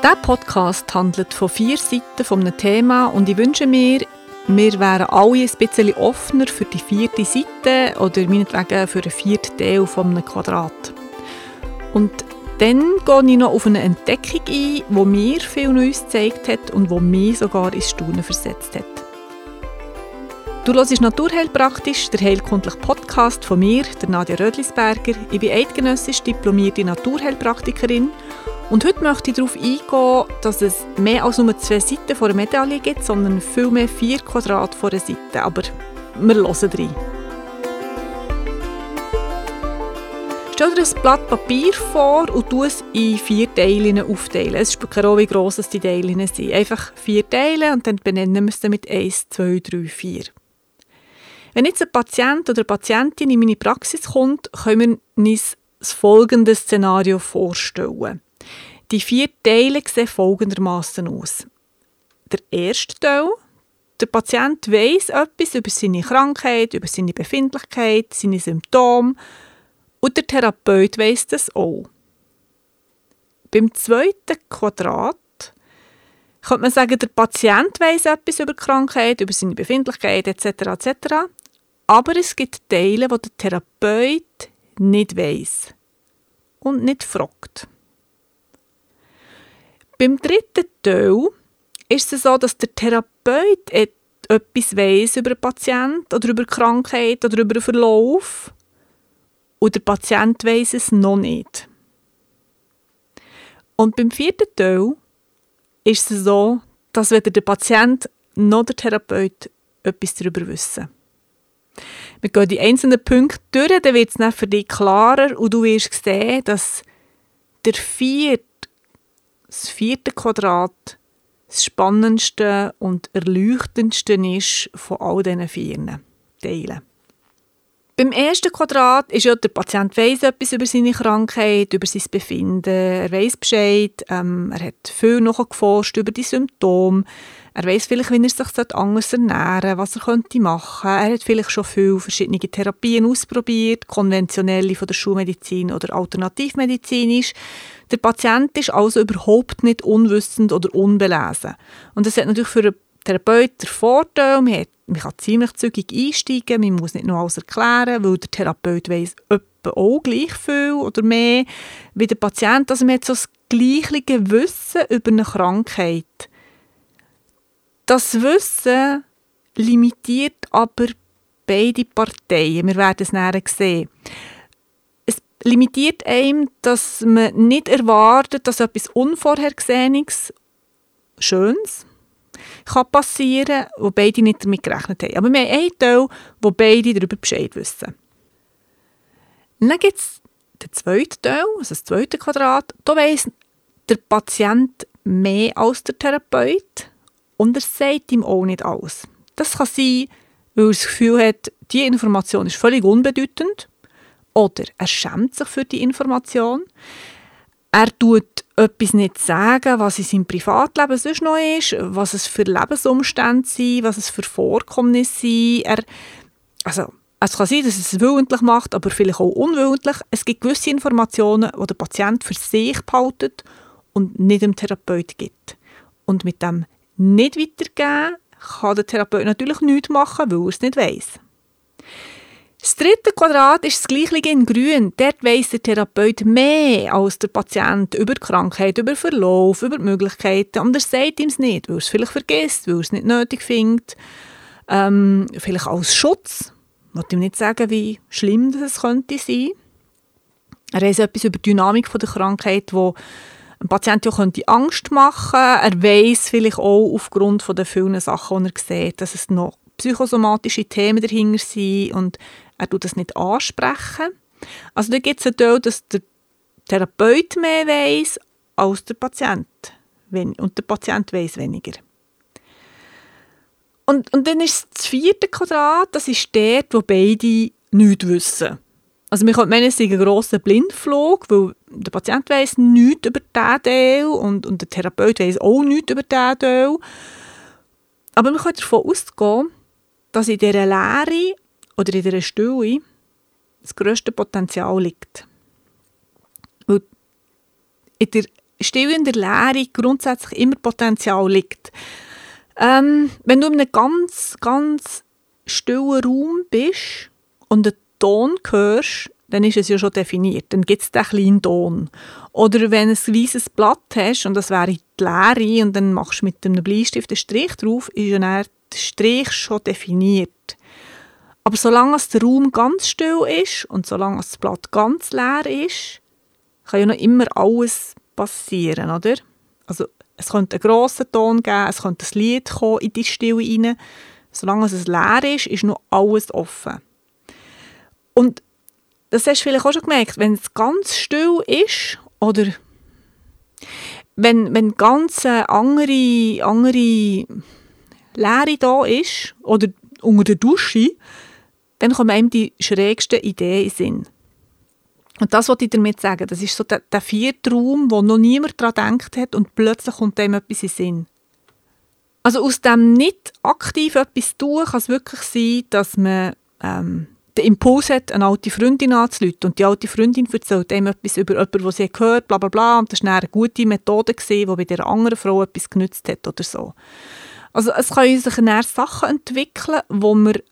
Dieser Podcast handelt von vier Seiten von einem Thema und ich wünsche mir, wir wären alle ein bisschen offener für die vierte Seite oder meinetwegen für einen vierten Teil von einem Quadrat. Und dann gehe ich noch auf eine Entdeckung ein, die mir viel Neues gezeigt hat und die mich sogar ins Staunen versetzt hat. Du hörst Naturheilpraktisch, der heilkundliche Podcast von mir, der Nadja Rödlisberger. Ich bin eidgenössisch diplomierte Naturheilpraktikerin und heute möchte ich darauf eingehen, dass es mehr als nur zwei Seiten vor einer Medaille gibt, sondern vielmehr vier Quadrate vor einer Seite. Aber wir hören rein. Stell dir ein Blatt Papier vor und tu es in vier Teile aufteilen. Es spielt keine Rolle, wie gross die Teile sind. Einfach vier Teile und dann benennen wir es mit 1, 2, 3, 4. Wenn jetzt ein Patient oder eine Patientin in meine Praxis kommt, können wir uns das folgende Szenario vorstellen. Die vier Teile sehen folgendermaßen aus. Der erste Teil, der Patient weiß etwas über seine Krankheit, über seine Befindlichkeit, seine Symptome und der Therapeut weiß das auch. Beim zweiten Quadrat könnte man sagen, der Patient weiß etwas über die Krankheit, über seine Befindlichkeit etc. etc. Aber es gibt Teile, die der Therapeut nicht weiß und nicht fragt. Beim dritten Teil ist es so, dass der Therapeut etwas weiß über den Patienten oder über die Krankheit oder über den Verlauf und der Patient weiß es noch nicht. Und beim vierten Teil ist es so, dass weder der Patient noch der Therapeut etwas darüber wissen. Wir gehen die einzelnen Punkte durch, dann wird es für dich klarer und du wirst sehen, dass der vierte das vierte Quadrat das spannendste und erleuchtendste ist von all diesen vier Teilen. Beim ersten Quadrat ist ja, der Patient weiss etwas über seine Krankheit, über sein Befinden, er weiß Bescheid, ähm, er hat viel nachgeforscht über die Symptome, er weiß vielleicht, wie er sich anders ernähren sollte, was er könnte machen. Er hat vielleicht schon viele verschiedene Therapien ausprobiert, konventionelle von der Schulmedizin oder alternativmedizinisch. Der Patient ist also überhaupt nicht unwissend oder unbelesen. Und das hat natürlich für einen Therapeut den Vorteil, man, hat, man kann ziemlich zügig einsteigen, man muss nicht noch alles erklären, weil der Therapeut weiss etwa auch gleich viel oder mehr wie der Patient. Also man hat so das gleiche Wissen über eine Krankheit. Das Wissen limitiert aber beide Parteien. Wir werden es näher sehen. Limitiert einem, dass man nicht erwartet, dass etwas Unvorhergesehenes, Schönes, kann passieren kann, wo beide nicht damit gerechnet haben. Aber wir haben einen Teil, wo beide darüber Bescheid wissen. dann gibt es den zweiten Teil, also das zweite Quadrat. Da weiss der Patient mehr als der Therapeut und er sagt ihm auch nicht alles. Das kann sein, weil er das Gefühl hat, die Information ist völlig unbedeutend oder er schämt sich für die Information. Er tut etwas nicht sagen, was in seinem Privatleben sonst noch ist, was es für Lebensumstände sind, was es für Vorkommnisse sind. Er, also, es kann sein, dass er es willentlich macht, aber vielleicht auch unwillentlich. Es gibt gewisse Informationen, die der Patient für sich behaltet und nicht dem Therapeut gibt. Und mit dem nicht weitergeben, kann der Therapeut natürlich nichts machen, weil er es nicht weiss. Das dritte Quadrat ist das gleiche in grün. Dort weiss der Therapeut mehr als der Patient über die Krankheit, über den Verlauf, über die Möglichkeiten. Und er sagt ihm es nicht, weil er es vielleicht vergisst, weil er es nicht nötig findet. Ähm, vielleicht als Schutz. Ich will ihm nicht sagen, wie schlimm das könnte sein. Er weiß etwas über die Dynamik der Krankheit, die ein Patient ja könnte Angst machen. Er weiß vielleicht auch aufgrund den vielen Sachen, die er sieht, dass es noch psychosomatische Themen dahinter sind und er tut das nicht ansprechen. Also da gibt es einen Teil, dass der Therapeut mehr weiß als der Patient und der Patient weiß weniger. Und, und dann ist das vierte Quadrat, das ist dort, wo beide nichts wissen. Also man könnte meinen, es ist ein grosser Blindflug, weil der Patient weiß nichts über diesen Teil und, und der Therapeut weiß auch nichts über diesen Teil. Aber man könnte davon ausgehen, dass in dieser Lehre oder in dieser Stille das grösste Potenzial liegt. Weil in der Still in der Leere grundsätzlich immer Potenzial liegt. Ähm, wenn du in einem ganz, ganz stillen Raum bist und einen Ton hörst, dann ist es ja schon definiert. Dann gibt es den kleinen Ton. Oder wenn du ein weißes Blatt hast und das wäre die Leere und dann machst du mit einem Bleistift einen Strich drauf, ist ja der Strich schon definiert. Aber solange der Raum ganz still ist und solange das Blatt ganz leer ist, kann ja noch immer alles passieren, oder? Also es könnte einen grossen Ton geben, es könnte ein Lied kommen in die Stille rein. Solange es leer ist, ist noch alles offen. Und das hast du vielleicht auch schon gemerkt, wenn es ganz still ist oder wenn, wenn ganz andere, andere Leere da ist oder unter der Dusche, dann kommen einem die schrägsten Ideen in den Sinn. Und das wollte ich damit sagen. Das ist so der, der vierte Raum, wo noch niemand daran gedacht hat und plötzlich kommt dem etwas in den Sinn. Also aus dem nicht aktiv etwas tun, kann es wirklich sein, dass man ähm, den Impuls hat, eine alte Freundin anzuleiten und die alte Freundin erzählt einem etwas über jemanden, den sie gehört bla bla bla und das war eine gute Methode, die bei der anderen Frau etwas genützt hat oder so. Also es können sich dann Sachen entwickeln, wo wir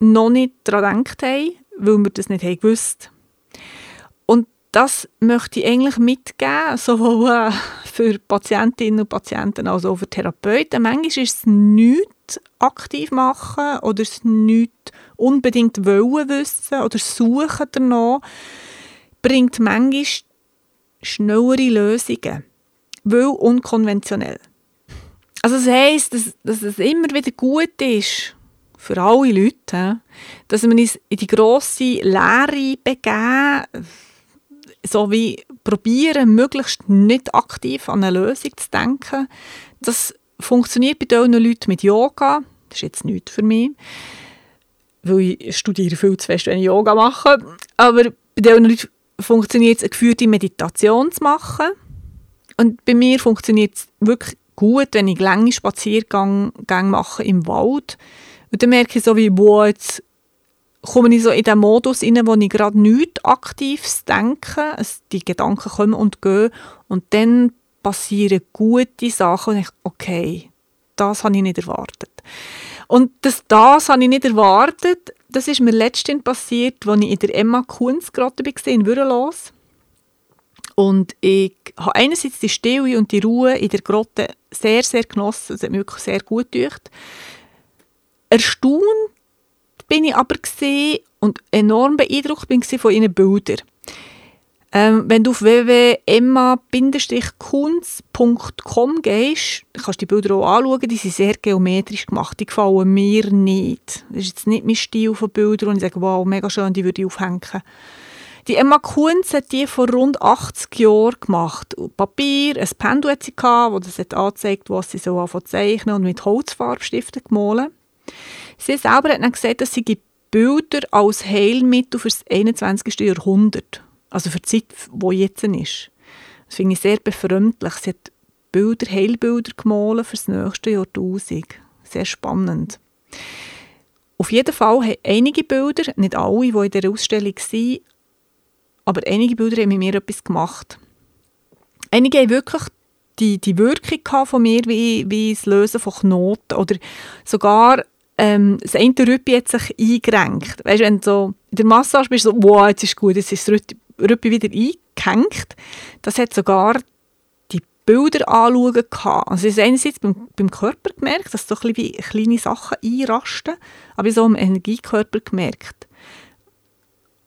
noch nicht daran gedacht haben, weil wir das nicht haben gewusst Und das möchte ich eigentlich mitgeben, sowohl äh, für Patientinnen und Patienten als auch für Therapeuten. Manchmal ist es nichts aktiv machen oder es nichts unbedingt wollen wissen oder suchen danach, bringt manchmal schnellere Lösungen, weil unkonventionell. Also das heisst, dass, dass es immer wieder gut ist, für alle Leute, dass wir uns in die grosse Lehre begeben, so wie probieren, möglichst nicht aktiv an eine Lösung zu denken. Das funktioniert bei diesen Leuten mit Yoga. Das ist jetzt nichts für mich, weil ich studiere viel zu fest, wenn ich Yoga mache. Aber bei diesen Leuten funktioniert es, eine geführte Meditation zu machen. Und bei mir funktioniert es wirklich gut, wenn ich lange Spaziergänge mache im Wald und dann merke ich so wie, boah, jetzt komme ich so in den Modus rein, wo ich gerade nichts Aktives denke. Es, die Gedanken kommen und gehen. Und dann passieren gute Sachen und ich, okay, das habe ich nicht erwartet. Und das, das habe ich nicht erwartet, das ist mir letztens passiert, als ich in der Emma Kunz gerade war, in Würrelos. Und ich habe einerseits die Stille und die Ruhe in der Grotte sehr, sehr genossen. Es hat mir wirklich sehr gut gedacht. Erstaunt bin ich aber und enorm beeindruckt bin von ihren Bildern. Ähm, wenn du auf www.emma-kunz.com gehst, kannst du die Bilder auch anschauen, die sind sehr geometrisch gemacht, die gefallen mir nicht. Das ist jetzt nicht mein Stil von Bildern und ich sage, wow, mega schön, die würde ich aufhängen. Die Emma Kunz hat die vor rund 80 Jahren gemacht. Papier, ein Pendel hat sie wo das hat angezeigt, was sie so zeichnen und mit Holzfarbstiften gemalt. Sie selber hat dann gesagt, dass sie die Bilder als Heilmittel für das 21. Jahrhundert, also für die Zeit, die jetzt ist. Das finde ich sehr befremdlich. Sie hat Bilder, Heilbilder gemalt für das nächste Jahrtausend. Sehr spannend. Auf jeden Fall haben einige Bilder, nicht alle, die in der Ausstellung waren, aber einige Bilder haben mit mir etwas gemacht. Einige haben wirklich die, die Wirkung von mir, wie, wie das Lösen von Knoten oder sogar ähm, das eine Rüppi hat sich eingerenkt. Weißt, wenn du so in der Massage bist, so, wow, jetzt ist gut, jetzt ist das Rüppi wieder eingehängt. Das hat sogar die Bilder anschauen gehabt. Also, ich habe einerseits beim, beim Körper gemerkt, dass so ein wie kleine Sachen einrasten, aber ich habe so am Energiekörper gemerkt.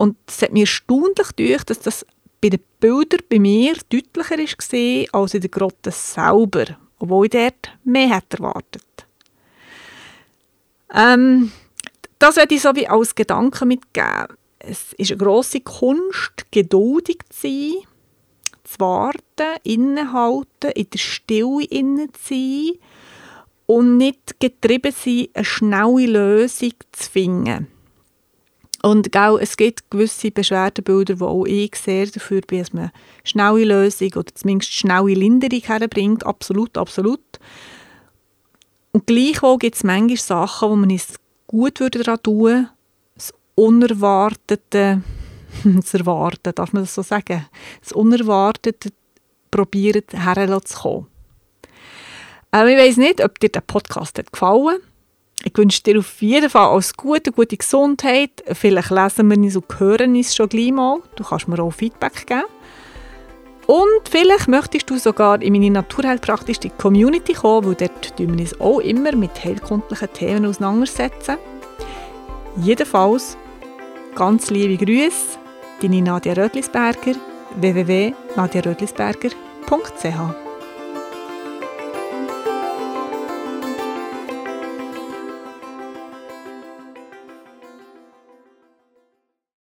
Und es hat mir erstaunlich gedacht, dass das bei den Bildern bei mir deutlicher war als in der Grotte selber, obwohl ich dort mehr hätte erwartet. Ähm, das werde ich so wie als Gedanken mitgeben. Es ist eine grosse Kunst, geduldig zu sein, zu warten, innehalten, in der Stille innen zu sein und nicht getrieben sein, eine schnelle Lösung zu finden. Und gell, es gibt gewisse Beschwerdebilder, wo auch ich sehr dafür bin, dass man schnelle Lösung oder zumindest schnelle Linderung herbringt. Absolut, absolut. Und gleichwohl gibt es manchmal Sachen, wo man es gut würde daran tun würde, das Unerwartete zu erwarten, darf man das so sagen? Das Unerwartete probiert herzukommen. Ähm, ich weiss nicht, ob dir der Podcast hat gefallen Ich wünsche dir auf jeden Fall alles Gute, gute Gesundheit. Vielleicht lesen wir uns und hören uns schon gleich mal. Du kannst mir auch Feedback geben. Und vielleicht möchtest du sogar in meine naturheilpraktische Community kommen, weil dort wir uns auch immer mit heilkundlichen Themen auseinandersetzen. Jedenfalls ganz liebe Grüße, deine Nadia Rödlisberger, www.nadiarödlisberger.ch